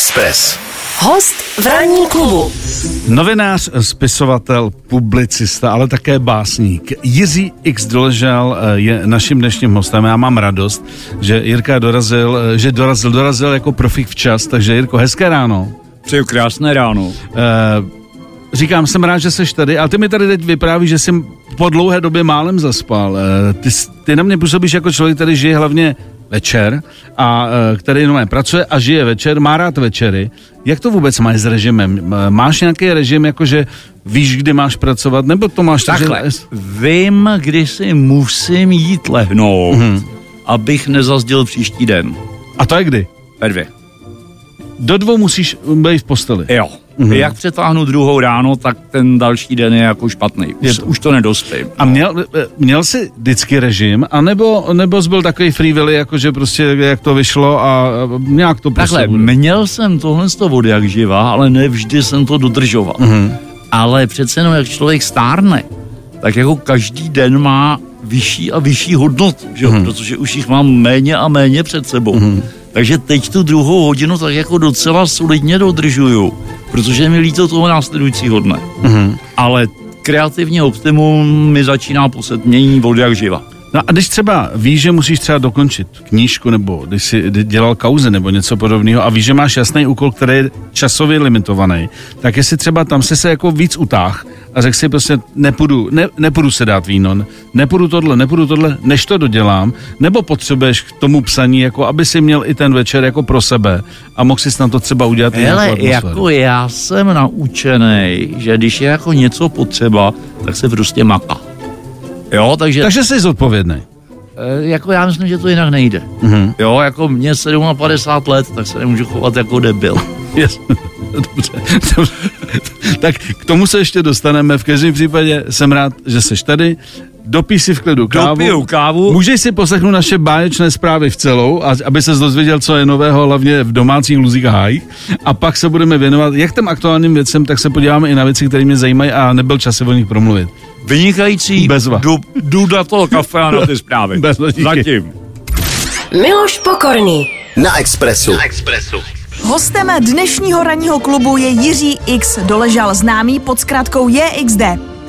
Express. Host v ranní klubu. Novinář, spisovatel, publicista, ale také básník. Jiří X Doležal eh, je naším dnešním hostem. Já mám radost, že Jirka dorazil, eh, že dorazil, dorazil jako profik včas, takže Jirko, hezké ráno. Přeju krásné ráno. Eh, Říkám, jsem rád, že jsi tady, ale ty mi tady teď vyprávíš, že jsi po dlouhé době málem zaspal. Ty, ty na mě působíš jako člověk, který žije hlavně večer a který jenom pracuje a žije večer, má rád večery. Jak to vůbec máš s režimem? Máš nějaký režim, jakože víš, kdy máš pracovat, nebo to máš Takhle, že... vím, kdy si musím jít lehnout, mm-hmm. abych nezazděl příští den. A to je kdy? Ve dvě. Do dvou musíš být v posteli. Jo. Mm-hmm. Jak přetáhnu druhou ráno, tak ten další den je jako špatný. Už, je, už to nedospím. A měl, měl jsi vždycky režim, anebo, nebo jsi byl takový free willy, jakože prostě jak to vyšlo a nějak to prostě Takhle, bude. měl jsem tohle z toho jak živa, ale nevždy jsem to dodržoval. Mm-hmm. Ale přece jenom, jak člověk stárne, tak jako každý den má vyšší a vyšší hodnotu, že? Mm-hmm. protože už jich mám méně a méně před sebou. Mm-hmm. Takže teď tu druhou hodinu tak jako docela solidně dodržuju, protože mi líto toho následujícího dne. Mm-hmm. Ale kreativní optimum mi začíná posetmění vody jak živa. No a když třeba víš, že musíš třeba dokončit knížku, nebo když jsi dělal kauze nebo něco podobného a víš, že máš jasný úkol, který je časově limitovaný, tak jestli třeba tam si se jako víc utáh a řekl si prostě nepůjdu, ne, nepůjdu se dát víno, nepůjdu tohle, nepůjdu tohle, než to dodělám, nebo potřebuješ k tomu psaní, jako aby si měl i ten večer jako pro sebe a mohl si na to třeba udělat Hele, jako já jsem naučený, že když je jako něco potřeba, tak se prostě maká. Jo, takže... Takže jsi zodpovědný. E, jako já myslím, že to jinak nejde. Mm-hmm. Jo, jako mě 57 let, tak se nemůžu chovat jako debil. Yes. Dobře, dobře. Tak k tomu se ještě dostaneme. V každém případě jsem rád, že jsi tady. Dopí si v klidu kávu. Dopiju kávu. Můžeš si poslechnout naše báječné zprávy v celou, aby se dozvěděl, co je nového, hlavně v domácích luzích a hájích. A pak se budeme věnovat jak těm aktuálním věcem, tak se podíváme i na věci, které mě zajímají a nebyl čas se o nich promluvit. Vynikající. Bezva. Jdu na toho kafe a na ty zprávy. Bezva, Zatím. Miloš Pokorný. Na Expressu. Na Expressu. Hostem dnešního ranního klubu je Jiří X Doležal, známý pod zkratkou JXD.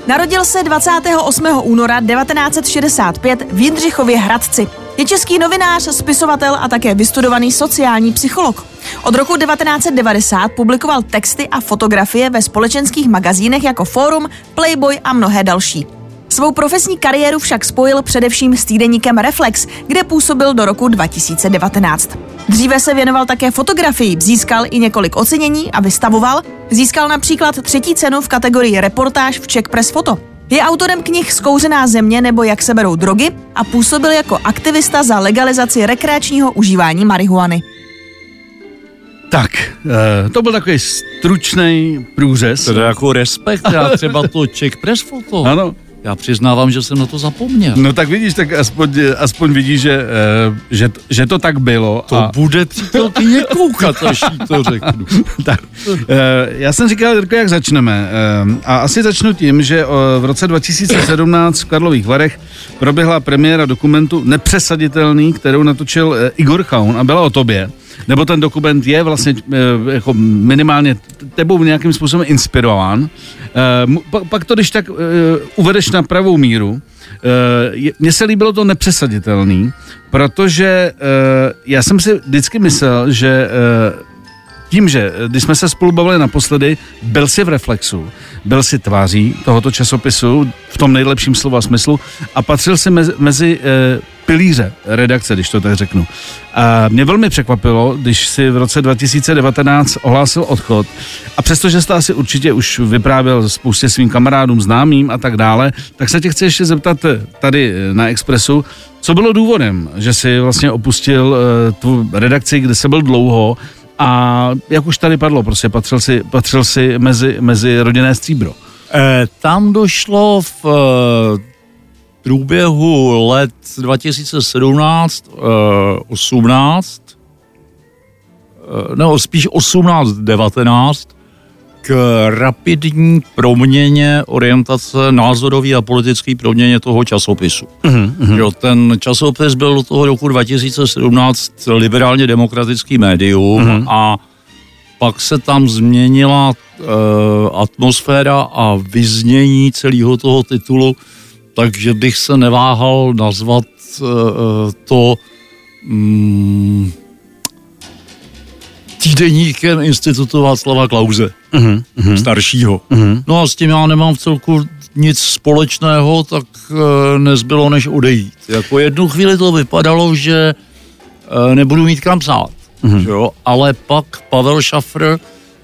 Narodil se 28. února 1965 v Jindřichově Hradci. Je český novinář, spisovatel a také vystudovaný sociální psycholog. Od roku 1990 publikoval texty a fotografie ve společenských magazínech jako Forum, Playboy a mnohé další. Svou profesní kariéru však spojil především s týdeníkem Reflex, kde působil do roku 2019. Dříve se věnoval také fotografii, získal i několik ocenění a vystavoval. Získal například třetí cenu v kategorii reportáž v Czech Press Photo. Je autorem knih Skouřená země nebo Jak se berou drogy a působil jako aktivista za legalizaci rekreačního užívání marihuany. Tak, uh, to byl takový stručný průřez. To je jako respekt, já třeba to Czech Press Photo. Ano, já přiznávám, že jsem na to zapomněl. No tak vidíš, tak aspoň, aspoň vidíš, že, eh, že, že to tak bylo. To a... bude přítelkyně koukat, až to řeknu. tak, eh, já jsem říkal, Jirko, jak začneme. Eh, a asi začnu tím, že v roce 2017 v Karlových Varech proběhla premiéra dokumentu Nepřesaditelný, kterou natočil Igor Chaun a byla o tobě nebo ten dokument je vlastně jako minimálně tebou nějakým způsobem inspirován. Pak to, když tak uvedeš na pravou míru, mně se líbilo to nepřesaditelný, protože já jsem si vždycky myslel, že tím, že když jsme se spolu bavili naposledy, byl si v Reflexu, byl si tváří tohoto časopisu v tom nejlepším slova smyslu a patřil si mezi, mezi pilíře redakce, když to tak řeknu. A mě velmi překvapilo, když si v roce 2019 ohlásil odchod a přestože jste asi určitě už vyprávěl spoustě svým kamarádům, známým a tak dále, tak se tě chci ještě zeptat tady na Expressu, co bylo důvodem, že si vlastně opustil tu redakci, kde se byl dlouho a jak už tady padlo, prostě patřil si, patřil si mezi, mezi rodinné stříbro. E, tam došlo v průběhu let 2017, 18, nebo spíš 18, 19, k rapidní proměně orientace názorový a politický proměně toho časopisu. Mm-hmm. Jo, ten časopis byl do toho roku 2017 liberálně demokratický médium mm-hmm. a pak se tam změnila e, atmosféra a vyznění celého toho titulu, takže bych se neváhal nazvat e, to mm, týdeníkem Institutu Václava Klauze, uh-huh, uh-huh. staršího. Uh-huh. No a s tím já nemám v celku nic společného, tak e, nezbylo než odejít. Jako jednu chvíli to vypadalo, že e, nebudu mít kam psát. Mm-hmm. Jo? Ale pak Pavel Šafr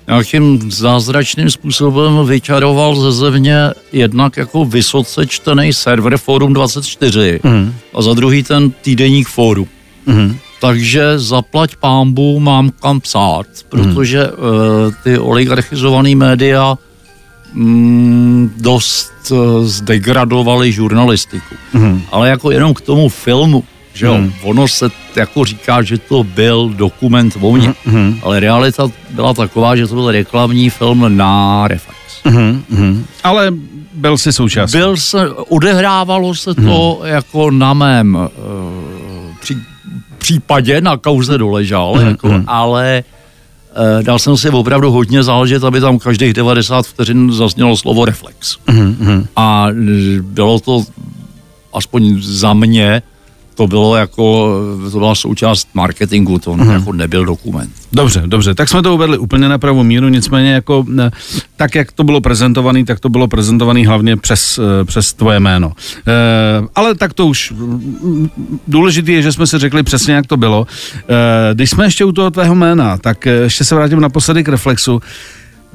nějakým zázračným způsobem vyčaroval ze země jednak jako vysoce čtený server Forum 24 mm-hmm. a za druhý ten týdeník Forum. Mm-hmm. Takže zaplať pámbu mám kam psát, protože mm. uh, ty oligarchizované média mm, dost uh, zdegradovaly žurnalistiku. Mm. Ale jako jenom k tomu filmu, že jo, hmm. ono se jako říká, že to byl dokument o mně, hmm. ale realita byla taková, že to byl reklamní film na Reflex. Hmm. Hmm. Ale byl si součástí. Byl se, odehrávalo se to hmm. jako na mém uh, případě, na kauze doležal, hmm. jako, hmm. ale uh, dal jsem si opravdu hodně záležet, aby tam každých 90 vteřin zaznělo slovo reflex. Hmm. A bylo to aspoň za mě to bylo jako, to byla součást marketingu, to hmm. jako nebyl dokument. Dobře, dobře, tak jsme to uvedli úplně na pravou míru, nicméně jako ne, tak, jak to bylo prezentované, tak to bylo prezentované hlavně přes, eh, přes tvoje jméno. E, ale tak to už důležité je, že jsme si řekli přesně, jak to bylo. E, když jsme ještě u toho tvého jména, tak ještě se vrátím naposledy k Reflexu.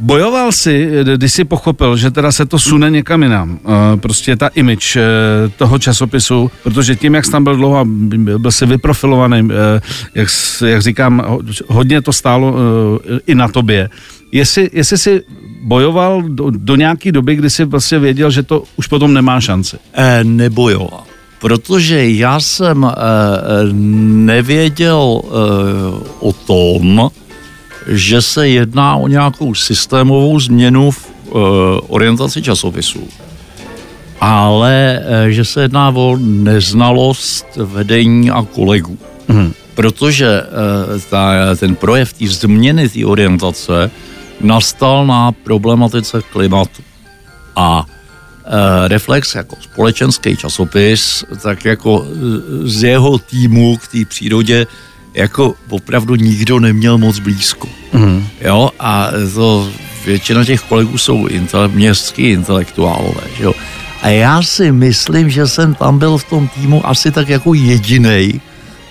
Bojoval si, když si pochopil, že teda se to sune někam jinam, uh, prostě ta image uh, toho časopisu, protože tím, jak jsi tam byl dlouho, byl si vyprofilovaný, jak, jak říkám, hodně to stálo i na tobě. Jestli, jestli jsi bojoval do, do nějaké doby, kdy jsi vlastně věděl, že to už potom nemá šanci? E, nebojoval. Protože já jsem e, nevěděl e, o tom, že se jedná o nějakou systémovou změnu v uh, orientaci časopisů, ale uh, že se jedná o neznalost vedení a kolegů. Mm. Protože uh, ta, ten projev té změny té orientace nastal na problematice klimatu. A Reflex jako společenský časopis, tak jako z jeho týmu k té přírodě jako opravdu nikdo neměl moc blízko. Mm. Jo, a to většina těch kolegů jsou intele, městský intelektuálové, jo. A já si myslím, že jsem tam byl v tom týmu asi tak jako jediný,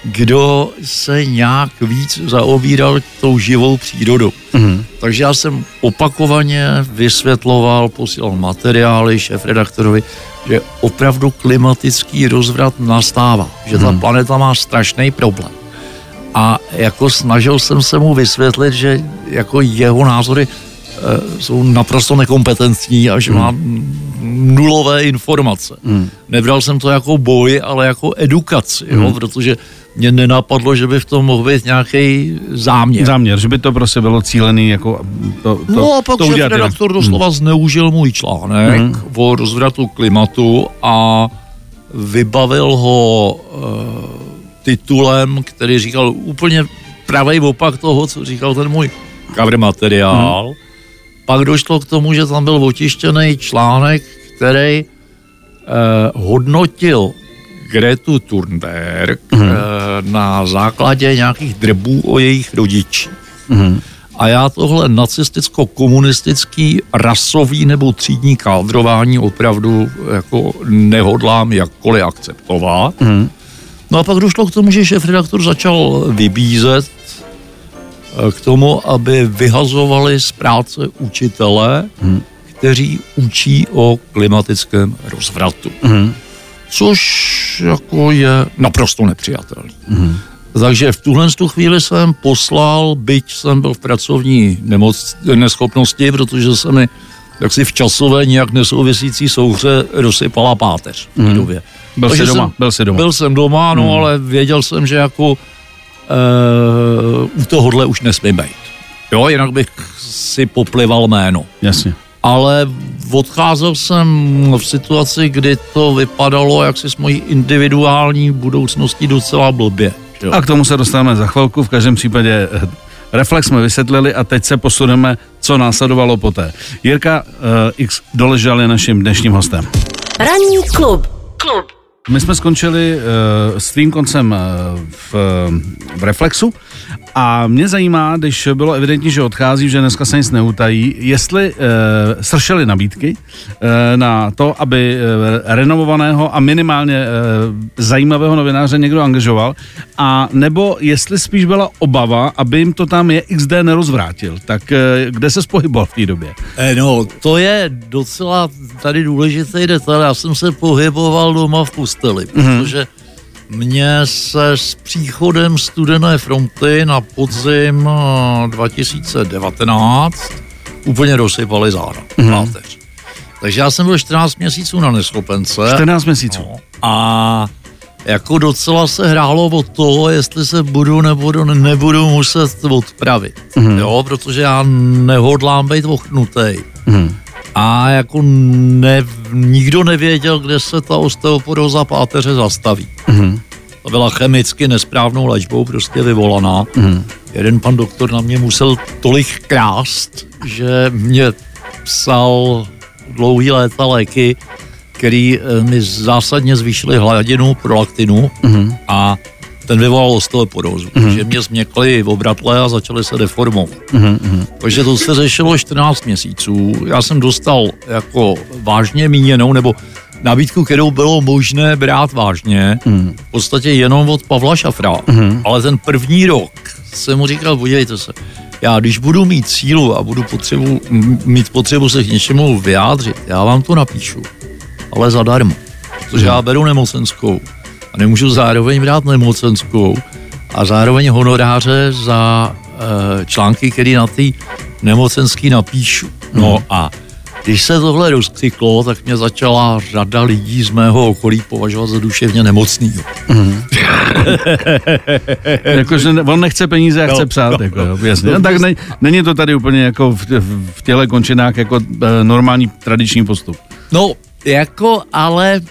kdo se nějak víc zaobíral tou živou přírodou. Mm. Takže já jsem opakovaně vysvětloval, posílal materiály šéf-redaktorovi, že opravdu klimatický rozvrat nastává, že ta mm. planeta má strašný problém a jako snažil jsem se mu vysvětlit, že jako jeho názory e, jsou naprosto nekompetentní a že hmm. má nulové informace. Hmm. Nebral jsem to jako boj, ale jako edukaci, hmm. jo, protože mě nenapadlo, že by v tom mohl být nějaký záměr. Záměr, že by to prostě bylo cílený jako to, to No a pak to redaktor doslova hmm. zneužil můj článek hmm. o rozvratu klimatu a vybavil ho e, titulem, který říkal úplně pravý opak toho, co říkal ten můj cover materiál. Hmm. Pak došlo k tomu, že tam byl otištěný článek, který eh, hodnotil Gretu Thunberg hmm. eh, na základě nějakých drbů o jejich rodičích. Hmm. A já tohle nacisticko-komunistický rasový nebo třídní kádrování opravdu jako nehodlám jakkoliv akceptovat. Hmm. No a pak došlo k tomu, že šéf-redaktor začal vybízet eh, k tomu, aby vyhazovali z práce učitele, hmm. kteří učí o klimatickém rozvratu. Hmm. Což jako je naprosto nepřijatelný. Hmm. Takže v tuhle tu chvíli jsem poslal, byť jsem byl v pracovní nemoc, neschopnosti, protože se mi jaksi v časové nějak nesouvisící souhře rozsypala páteř v mm. době. Byl jsi doma? Jsem, byl jsi doma? Byl jsem doma, no, mm. ale věděl jsem, že jako e, u tohohle už nesmím být. Jo, jinak bych si poplival jméno. Jasně. Ale odcházel jsem v situaci, kdy to vypadalo jak si s mojí individuální budoucností docela blbě. Jo. A k tomu se dostaneme za chvilku. V každém případě Reflex jsme vysvětlili a teď se posuneme, co následovalo poté. Jirka uh, X doležal je naším dnešním hostem. Ranní klub. Klub. My jsme skončili uh, s tvým koncem uh, v, v Reflexu a mě zajímá, když bylo evidentní, že odchází, že dneska se nic neutají, jestli uh, sršely nabídky uh, na to, aby uh, renovovaného a minimálně uh, zajímavého novináře někdo angažoval, a nebo jestli spíš byla obava, aby jim to tam je XD nerozvrátil. Tak uh, kde se spohyboval v té době? Eh, No, to je docela tady důležitý detail. Já jsem se pohyboval doma v posteli, protože mě se s příchodem studené fronty na podzim eh, 2019 úplně dosypaly záda. Páteř. Takže já jsem byl 14 měsíců na neschopence. 14 měsíců. No, a jako docela se hrálo o to, jestli se budu nebo nebudu muset odpravit. Mm-hmm. Jo, protože já nehodlám být ochnutý. Mhm. A jako ne, nikdo nevěděl, kde se ta osteoporóza páteře zastaví. Mhm. To byla chemicky nesprávnou léčbou prostě vyvolaná. Mhm. Jeden pan doktor na mě musel tolik krást, že mě psal dlouhý léta léky, který eh, mi zásadně zvýšily hladinu prolaktinu Mhm. a ten vyvolal osteoporózu. Takže mě změkly obratle a začaly se deformovat. Mhm. Takže to se řešilo 14 měsíců. Já jsem dostal jako vážně míněnou, nebo nabídku, kterou bylo možné brát vážně, v podstatě jenom od Pavla Šafra. Ale ten první rok jsem mu říkal, podívejte se, já když budu mít sílu a budu potřebu, mít potřebu se k něčemu vyjádřit, já vám to napíšu, ale zadarmo. Protože já beru nemocenskou a nemůžu zároveň brát nemocenskou a zároveň honoráře za e, články, které na té nemocenský napíšu. No a když se tohle rozkřiklo, tak mě začala řada lidí z mého okolí považovat za duševně nemocnýho. Jakože ne- on nechce peníze a chce No, psát, no, jako, no. jasně. No, tak ne, není to tady úplně jako v, v, v těle končinách jako e, normální tradiční postup. No, jako, ale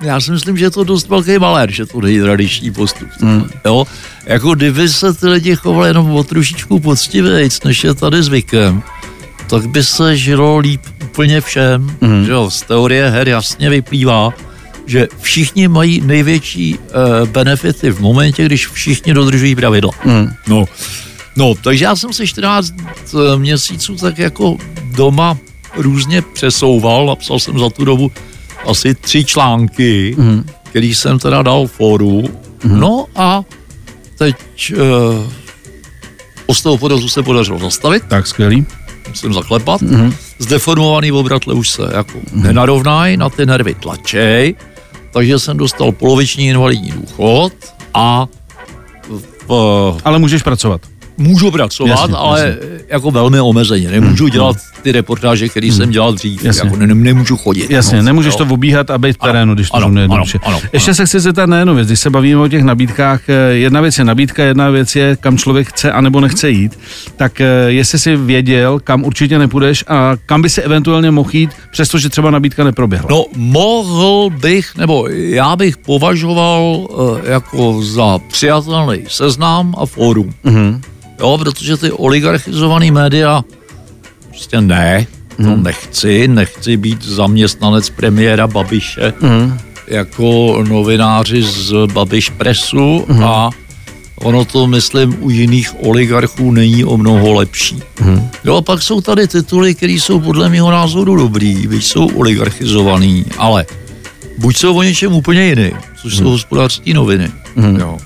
já si myslím, že je to dost velký malér, že to není tradiční postup. Hmm. Jo? Jako kdyby se ty lidi chovali jenom o trošičku poctivejc, než je tady zvykem, tak by se žilo líp úplně všem. Hmm. Že jo? Z teorie her jasně vyplývá, že všichni mají největší uh, benefity v momentě, když všichni dodržují pravidla. Hmm. No, no, takže já jsem se 14 měsíců tak jako doma různě přesouval, napsal jsem za tu dobu asi tři články, mm. který jsem teda dal fóru. Mm. No a teď uh, osteoporozu se podařilo zastavit, Tak, skvělý. musím zaklepat. Mm. Zdeformovaný obratle už se jako mm. nenarovnají, na ty nervy tlačej, takže jsem dostal poloviční invalidní důchod a v, Ale můžeš pracovat. Můžu pracovat, Jasně, ale jasně. jako velmi omezeně. Nemůžu dělat ty reportáže, které jsem dělal dřív. Jasně. Jako ne, nemůžu chodit. Jasně, no, nemůžeš jo. to obíhat a být v Ano, terénu, když to ano, ano, ano, Ještě ano. se chci zeptat na jednu věc. Když se bavíme o těch nabídkách, eh, jedna věc je nabídka, jedna věc je, kam člověk chce anebo nechce jít. Tak eh, jestli si věděl, kam určitě nepůjdeš a kam by si eventuálně mohl jít, přestože třeba nabídka neproběhla. No, mohl bych, nebo já bych považoval eh, jako za přijatelný seznam a fórum. Mhm. Jo, protože ty oligarchizované média prostě ne, to Mhm. nechci, nechci být zaměstnanec premiéra Babiše Mhm. jako novináři z Babiš Pressu Mhm. a ono to, myslím, u jiných oligarchů není o mnoho lepší. Mhm. Jo, a pak jsou tady tituly, které jsou podle mého názoru dobrý, byť jsou oligarchizovaný, ale buď jsou o něčem úplně jiným, což Mhm. jsou hospodářské noviny, jo.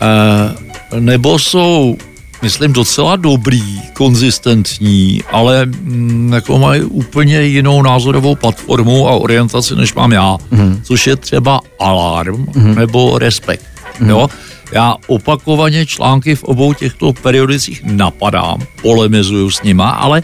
E, nebo jsou, myslím, docela dobrý, konzistentní, ale mm, jako mají úplně jinou názorovou platformu a orientaci, než mám já, Mhm. což je třeba Alarm nebo Respekt. Mhm. Jo? Já opakovaně články v obou těchto periodicích napadám, polemizuju s nima, ale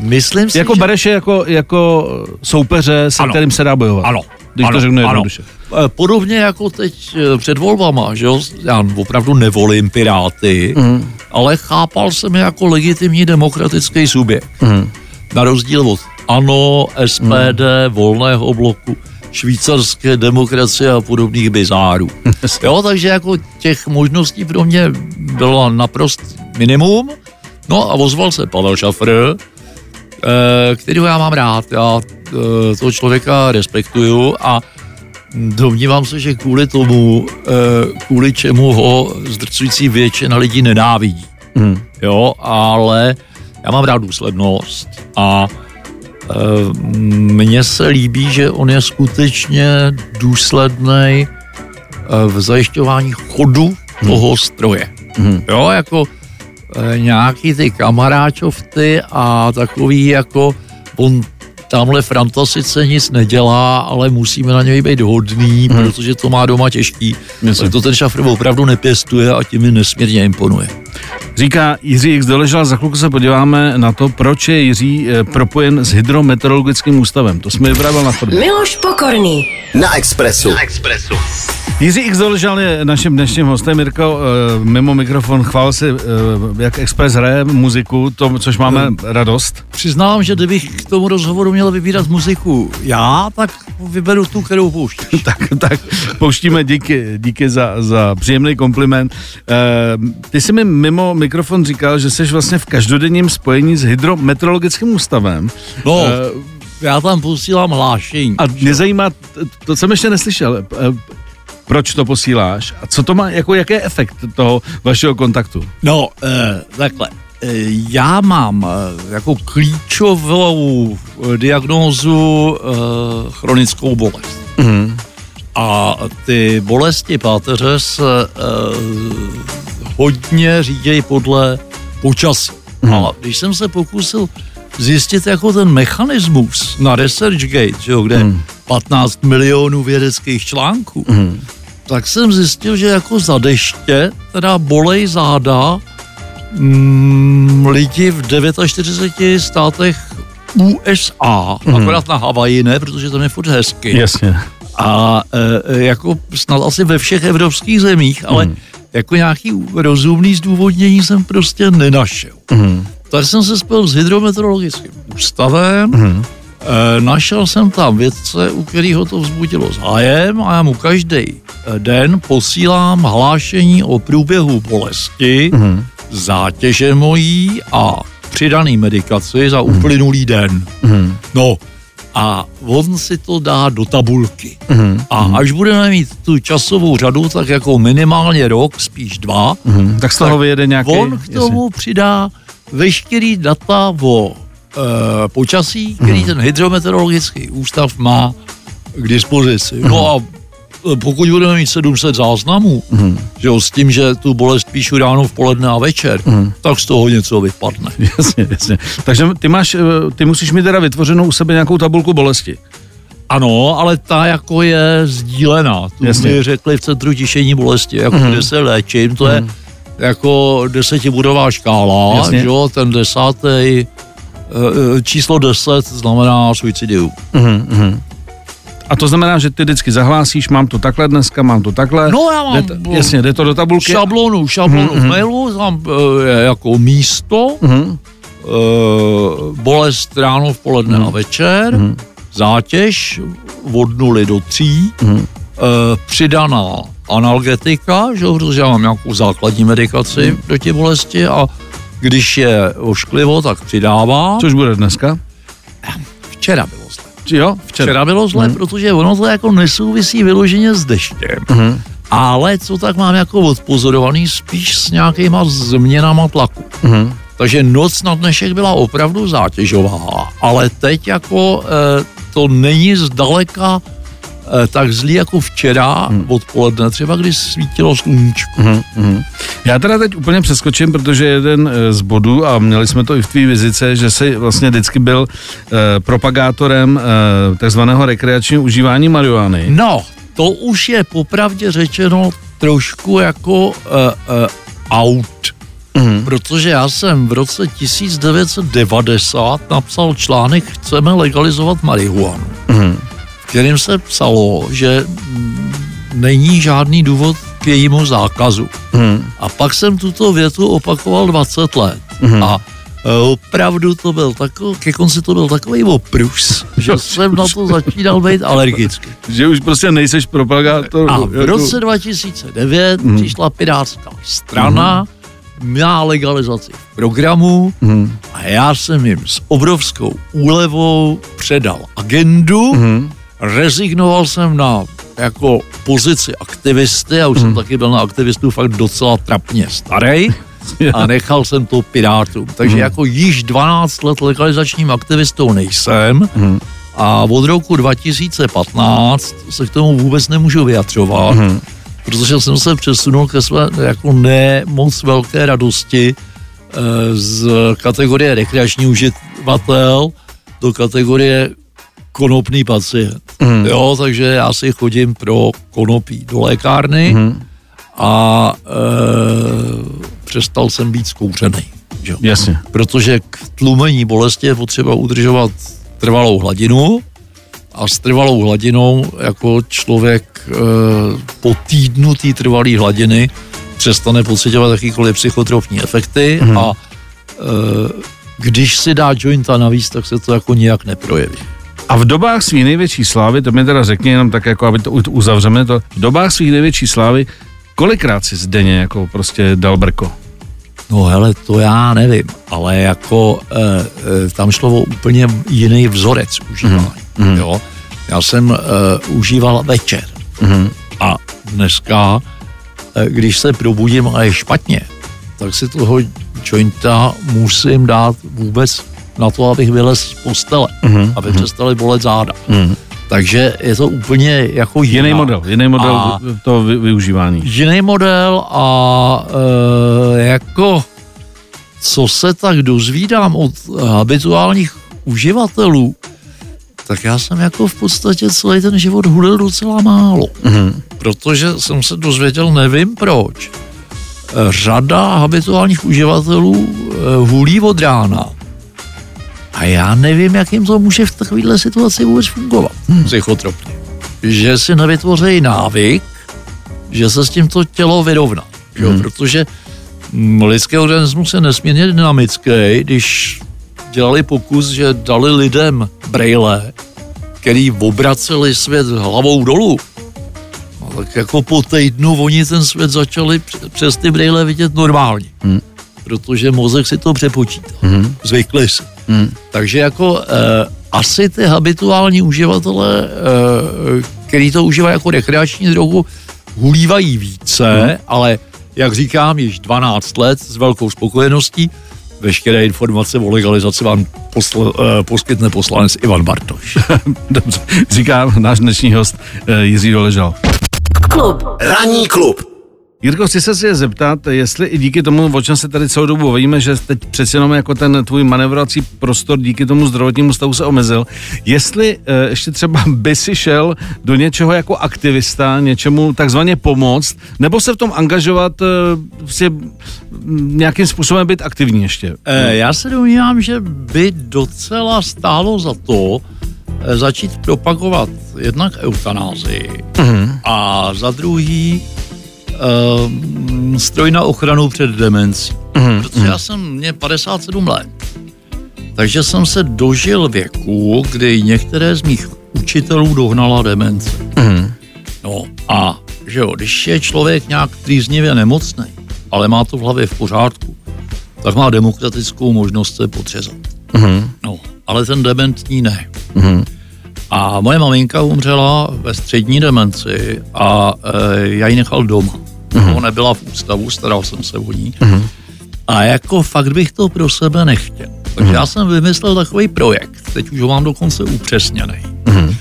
myslím si, Jako že... bereš je jako, jako soupeře, se Ano. kterým se dá bojovat. Ano. Když to ano, řeknu ano. jednoduše. Eh, Podobně jako teď eh, před volbama, že jo, já opravdu nevolím Piráty, Mhm. ale chápal jsem je jako legitimní demokratický subjekt. Mhm. Na rozdíl od ANO, SPD, Volného bloku, švýcarské demokracie a podobných bizárů. Jo, takže jako těch možností pro mě bylo naprost minimum. No a ozval se Pavel Šafr, kterého já mám rád. Já eh, toho člověka respektuju a domnívám se, že kvůli tomu, eh, kvůli čemu ho zdrcující většina lidí nenávidí. Hmm. Jo, ale já mám rád důslednost a mně se líbí, že on je skutečně důsledný v zajišťování chodu hmm. toho stroje. Hmm. Jo, jako nějaký ty kamaráčovty a takový jako on tamhle Franta sice nic nedělá, ale musíme na něj být hodný, hmm. protože to má doma těžký. Myslím. To ten šafr opravdu nepěstuje a tím mi nesmírně imponuje. Říká Jiří X. Doležal, za chvilku se podíváme na to, proč je Jiří eh, propojen s hydrometeorologickým ústavem. To jsme vybrával na chodbě. Miloš Pokorný. Na Expressu. Na Expressu. Jiří X. Doležal je naším dnešním hostem. Mirko, eh, mimo mikrofon chvál si, eh, jak Express hraje muziku, to, což máme hmm. radost. Přiznám, že kdybych k tomu rozhovoru měl vybírat muziku já, tak vyberu tu, kterou pouštíš. tak, tak pouštíme díky, díky za, za příjemný kompliment. Ty jsi mi mimo mikrofon říkal, že jsi vlastně v každodenním spojení s hydrometeorologickým ústavem. No, uh, já tam posílám hlášení. A mě zajímá, to jsem ještě neslyšel, uh, proč to posíláš a co to má, jako jaký je efekt toho vašeho kontaktu? No, uh, takhle. Já mám jako klíčovou diagnózu chronickou bolest. Mm. A ty bolesti páteře se hodně řídějí podle počasí. Hmm. A když jsem se pokusil zjistit jako ten mechanismus na ResearchGate, že jo, kde hmm. 15 milionů vědeckých článků, hmm. tak jsem zjistil, že jako za deště teda bolej záda mm, lidi v 49 státech USA, hmm. akorát na Havaji ne, protože tam je furt hezky. Jasně. A e, jako snad asi ve všech evropských zemích, ale hmm jako nějaký rozumný zdůvodnění jsem prostě nenašel. Mm. Tak jsem se spojil s hydrometeorologickým ústavem, mm. e, našel jsem tam vědce, u kterého to vzbudilo zájem a já mu každý den posílám hlášení o průběhu bolesti, mm. zátěže mojí a přidaný medikaci za uplynulý den. Mm. No, a on si to dá do tabulky. Mm-hmm. A až budeme mít tu časovou řadu, tak jako minimálně rok, spíš dva, mm-hmm. tak z toho vyjede nějaký... On k tomu jasně. přidá veškerý data o e, počasí, který mm-hmm. ten hydrometeorologický ústav má k dispozici. Mm-hmm. No a pokud budeme mít 700 záznamů, mm. že jo, s tím, že tu bolest píšu ráno, v poledne a večer, mm. tak z toho něco vypadne. Jasně, jasně. Takže ty, máš, eh, ty musíš mít teda vytvořenou u sebe nějakou tabulku bolesti. Ano, ale ta jako je sdílená. Tu Jasně. mi řekli v centru tišení bolesti, jako mm. kde se léčím, to mm. je mhm. jako desetibudová škála, Jasně. že jo, ten desátý eh, eh, číslo 10 znamená suicidium. Mm-hmm. A to znamená, že ty vždycky zahlásíš, mám to takhle dneska, mám to takhle. No já mám. Jde, jasně, jde to do tabulky. Šablonu, šablonu mm-hmm. v mailu, tam je jako místo, mm-hmm. uh, bolest ráno, v poledne mm-hmm. a večer, mm-hmm. zátěž od nuly do tří, mm-hmm. uh, přidaná analgetika, že, protože já mám nějakou základní medikaci mm-hmm. proti bolesti a když je ošklivo, tak přidává. Což bude dneska? Včera bylo. Jo, včera. včera bylo zle, mm. protože ono to jako nesouvisí vyloženě s deštěm. Mm. Ale co tak mám jako odpozorovaný spíš s nějakýma změnama tlaku. Mm. Takže noc na dnešek byla opravdu zátěžová, ale teď jako e, to není zdaleka tak zlý jako včera hmm. odpoledne, třeba když svítilo sluníčko. Hmm, hmm. Já teda teď úplně přeskočím, protože jeden eh, z bodů, a měli jsme to i v tvý vizice, že jsi vlastně vždycky byl eh, propagátorem eh, takzvaného rekreačního užívání marihuany. No, to už je popravdě řečeno trošku jako eh, eh, out. Mm. Protože já jsem v roce 1990 napsal článek Chceme legalizovat marihuanu. Mm kterým se psalo, že není žádný důvod k jejímu zákazu. Hmm. A pak jsem tuto větu opakoval 20 let. Hmm. A Opravdu to byl takový, ke konci to byl takový oprus, že jsem na to začínal být alergický. Že už prostě nejseš propagátor. A v roce 2009 mm. přišla Pirátská strana, mm. měla legalizaci programu mm. a já jsem jim s obrovskou úlevou předal agendu, mm. Rezignoval jsem na jako pozici aktivisty, a už mm. jsem taky byl na aktivistu fakt docela trapně starý a nechal jsem to Pirátům. Takže hmm. jako již 12 let legalizačním aktivistou nejsem hmm. a od roku 2015 se k tomu vůbec nemůžu vyjadřovat, hmm. protože jsem se přesunul ke své jako ne moc velké radosti eh, z kategorie rekreační uživatel do kategorie konopný pacient. Mm. Jo, takže já si chodím pro konopí do lékárny mm. a e, přestal jsem být zkouřený. Že? Jasně. Protože k tlumení bolesti je potřeba udržovat trvalou hladinu a s trvalou hladinou jako člověk e, po týdnu té trvalé hladiny přestane pocitovat jakýkoliv psychotropní efekty mm. a e, když si dá jointa navíc, tak se to jako nijak neprojeví. A v dobách svých největší slávy, to mi teda řekni jenom tak, jako aby to uzavřeme, to, v dobách svých největší slávy, kolikrát si zdeně jako prostě dal brko? No hele, to já nevím, ale jako e, e, tam šlo o úplně jiný vzorec užívání, mm. jo. Já jsem e, užíval večer mm. a dneska, e, když se probudím a je špatně, tak si toho jointa musím dát vůbec na to, abych vylez z postele, mm. aby přestali bolet záda. Mm. Takže je to úplně jako jiná. Jiný model, jiný model a toho využívání. Jiný model a e, jako co se tak dozvídám od habituálních uživatelů, tak já jsem jako v podstatě celý ten život hulil docela málo. Mm-hmm. Protože jsem se dozvěděl, nevím proč, řada habituálních uživatelů e, hulí od rána a já nevím, jak jim to může v takovéhle situaci vůbec fungovat, hmm. psychotropně. Že si nevytvoří návyk, že se s tím to tělo vyrovná. Hmm. Jo? Protože lidský organismus je nesmírně dynamický, když dělali pokus, že dali lidem brejle, který obraceli svět hlavou dolů, no, tak jako po týdnu oni ten svět začali přes ty brejle vidět normálně. Hmm. Protože mozek si to přepočítal. Hmm. Zvykli si. Hmm. Takže jako e, asi ty habituální uživatelé, e, který to užívají jako rekreační drogu, hulívají více, hmm. ale jak říkám, již 12 let s velkou spokojeností. Veškeré informace o legalizaci vám posl, e, poskytne poslanec Ivan Bartoš. Dobře, říká náš dnešní host e, Jiří Doležal. Klub. Ranní klub. Jirko, chci se si zeptat, jestli i díky tomu, o čem se tady celou dobu bavíme, že teď přeci jenom jako ten tvůj manevrovací prostor díky tomu zdravotnímu stavu se omezil, jestli e, ještě třeba by si šel do něčeho jako aktivista, něčemu takzvaně pomoct, nebo se v tom angažovat, e, vlastně nějakým způsobem být aktivní ještě? E, já se domnívám, že by docela stálo za to, začít propagovat jednak eutanázii mm-hmm. a za druhý uh, stroj na ochranu před demencí. Mm-hmm. Protože já jsem, mě 57 let, takže jsem se dožil věku, kdy některé z mých učitelů dohnala demence. Mm-hmm. No a že jo, když je člověk nějak trýznivě nemocný, ale má to v hlavě v pořádku, tak má demokratickou možnost se potřezat. Mm-hmm. No, ale ten dementní ne. Mm-hmm. A moje maminka umřela ve střední demenci a e, já ji nechal doma. Mm-hmm. Nebyla v ústavu, staral jsem se o ní. Mm-hmm. A jako fakt bych to pro sebe nechtěl. Takže mm-hmm. já jsem vymyslel takový projekt, teď už ho mám dokonce upřesněný. Mm-hmm.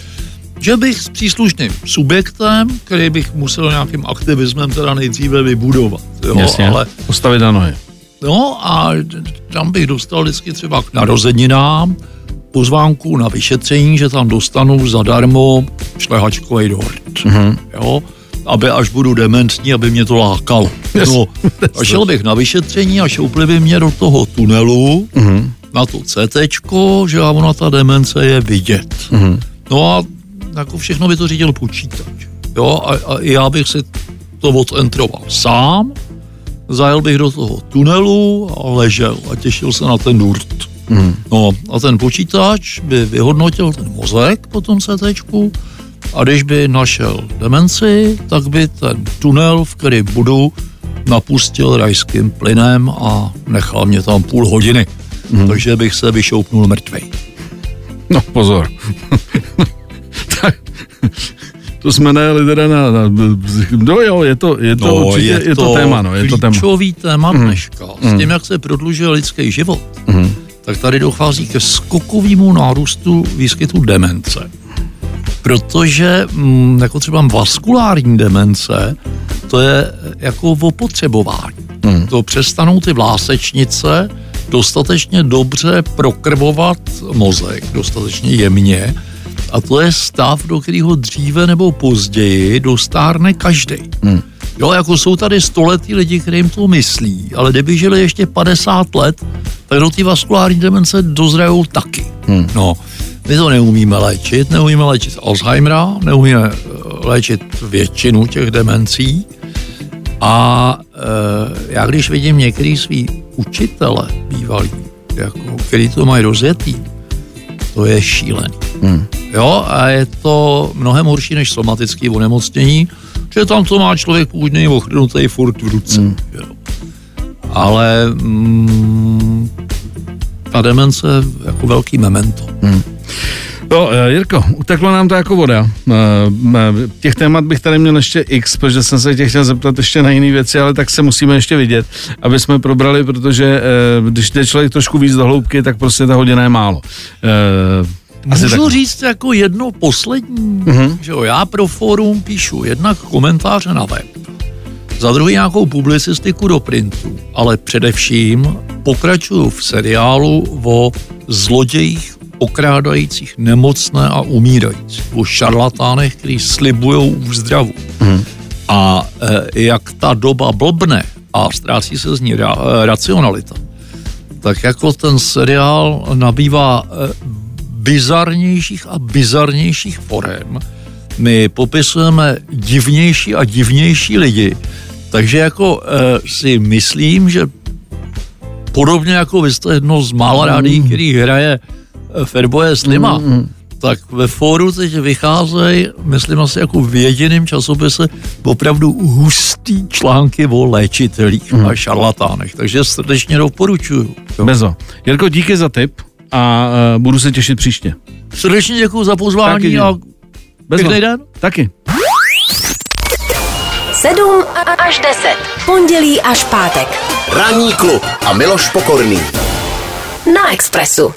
Že bych s příslušným subjektem, který bych musel nějakým aktivismem teda nejdříve vybudovat. Jo, Jasně, ale, postavit na nohy. No a tam bych dostal vždycky třeba k narozeninám pozvánku na vyšetření, že tam dostanu zadarmo šlehačkový dort. Mm-hmm. Jo, aby až budu dementní, aby mě to lákalo. No, a šel bych na vyšetření a šoupli by mě do toho tunelu, mm-hmm. na to CT, že ona ta demence je vidět. Mm-hmm. No a jako všechno by to řídil počítač. Jo, a, a já bych si to odentroval sám, zajel bych do toho tunelu a ležel a těšil se na ten durt. Mm. No a ten počítač by vyhodnotil ten mozek po tom CT a když by našel demenci, tak by ten tunel, v který budu, napustil rajským plynem a nechal mě tam půl hodiny. Mm. Takže bych se vyšoupnul mrtvej. No pozor. tak, to jsme najeli teda na, na, no jo, je to, je to no, určitě, je to, je to téma, no, je to téma. téma mm. dneška. S tím, mm. jak se prodlužuje lidský život, mm. Tak tady dochází ke skokovému nárůstu výskytu demence. Protože mm, jako třeba vaskulární demence, to je jako opotřebování. Mm. To přestanou ty vlásečnice dostatečně dobře prokrvovat mozek, dostatečně jemně, a to je stav, do kterého dříve nebo později dostárne každý. Hmm. Jo, jako jsou tady století lidi, kterým to myslí, ale kdyby žili ještě 50 let, tak do té vaskulární demence dozrajou taky. Hmm. No, my to neumíme léčit, neumíme léčit Alzheimera, neumíme eh, léčit většinu těch demencí. A e, já když vidím některý svý učitele bývalý, jako, který to mají rozjetý, to je šílený. Hmm. Jo, a je to mnohem horší než somatické onemocnění, že tam to má člověk původně ochrnutý furt v ruce. Hmm. Jo. Ale mm, ta demence je jako velký memento. Hmm. No, Jirko, uteklo nám to jako voda. Eh, eh, těch témat bych tady měl ještě x, protože jsem se tě chtěl zeptat ještě na jiné věci, ale tak se musíme ještě vidět, aby jsme probrali, protože když jde člověk trošku víc do hloubky, tak prostě ta hodina je málo. Asi Můžu tak... říct jako jedno poslední, uh-huh. že jo, já pro fórum píšu jednak komentáře na web, za druhý nějakou publicistiku do printu, ale především pokračuju v seriálu o zlodějích okrádajících nemocné a umírající, o šarlatánech, kteří slibují úzdravu. Hmm. A e, jak ta doba blbne a ztrácí se z ní ra, e, racionalita, tak jako ten seriál nabývá e, bizarnějších a bizarnějších forem. My popisujeme divnější a divnější lidi, takže jako e, si myslím, že podobně jako vy jste jedno z mála rádí, mm. který hraje Ferboje Slima, mm, mm. tak ve fóru teď vycházejí, myslím asi jako v jediném časopise, opravdu hustý články o léčitelích mm. a šarlatánech, takže srdečně doporučuju. Bezo. Jirko, díky za tip a uh, budu se těšit příště. Srdečně děkuji za pozvání Taky, a pěkný den. Taky. 7 až 10. Pondělí až pátek. Ranní klub a Miloš Pokorný. Na Expressu.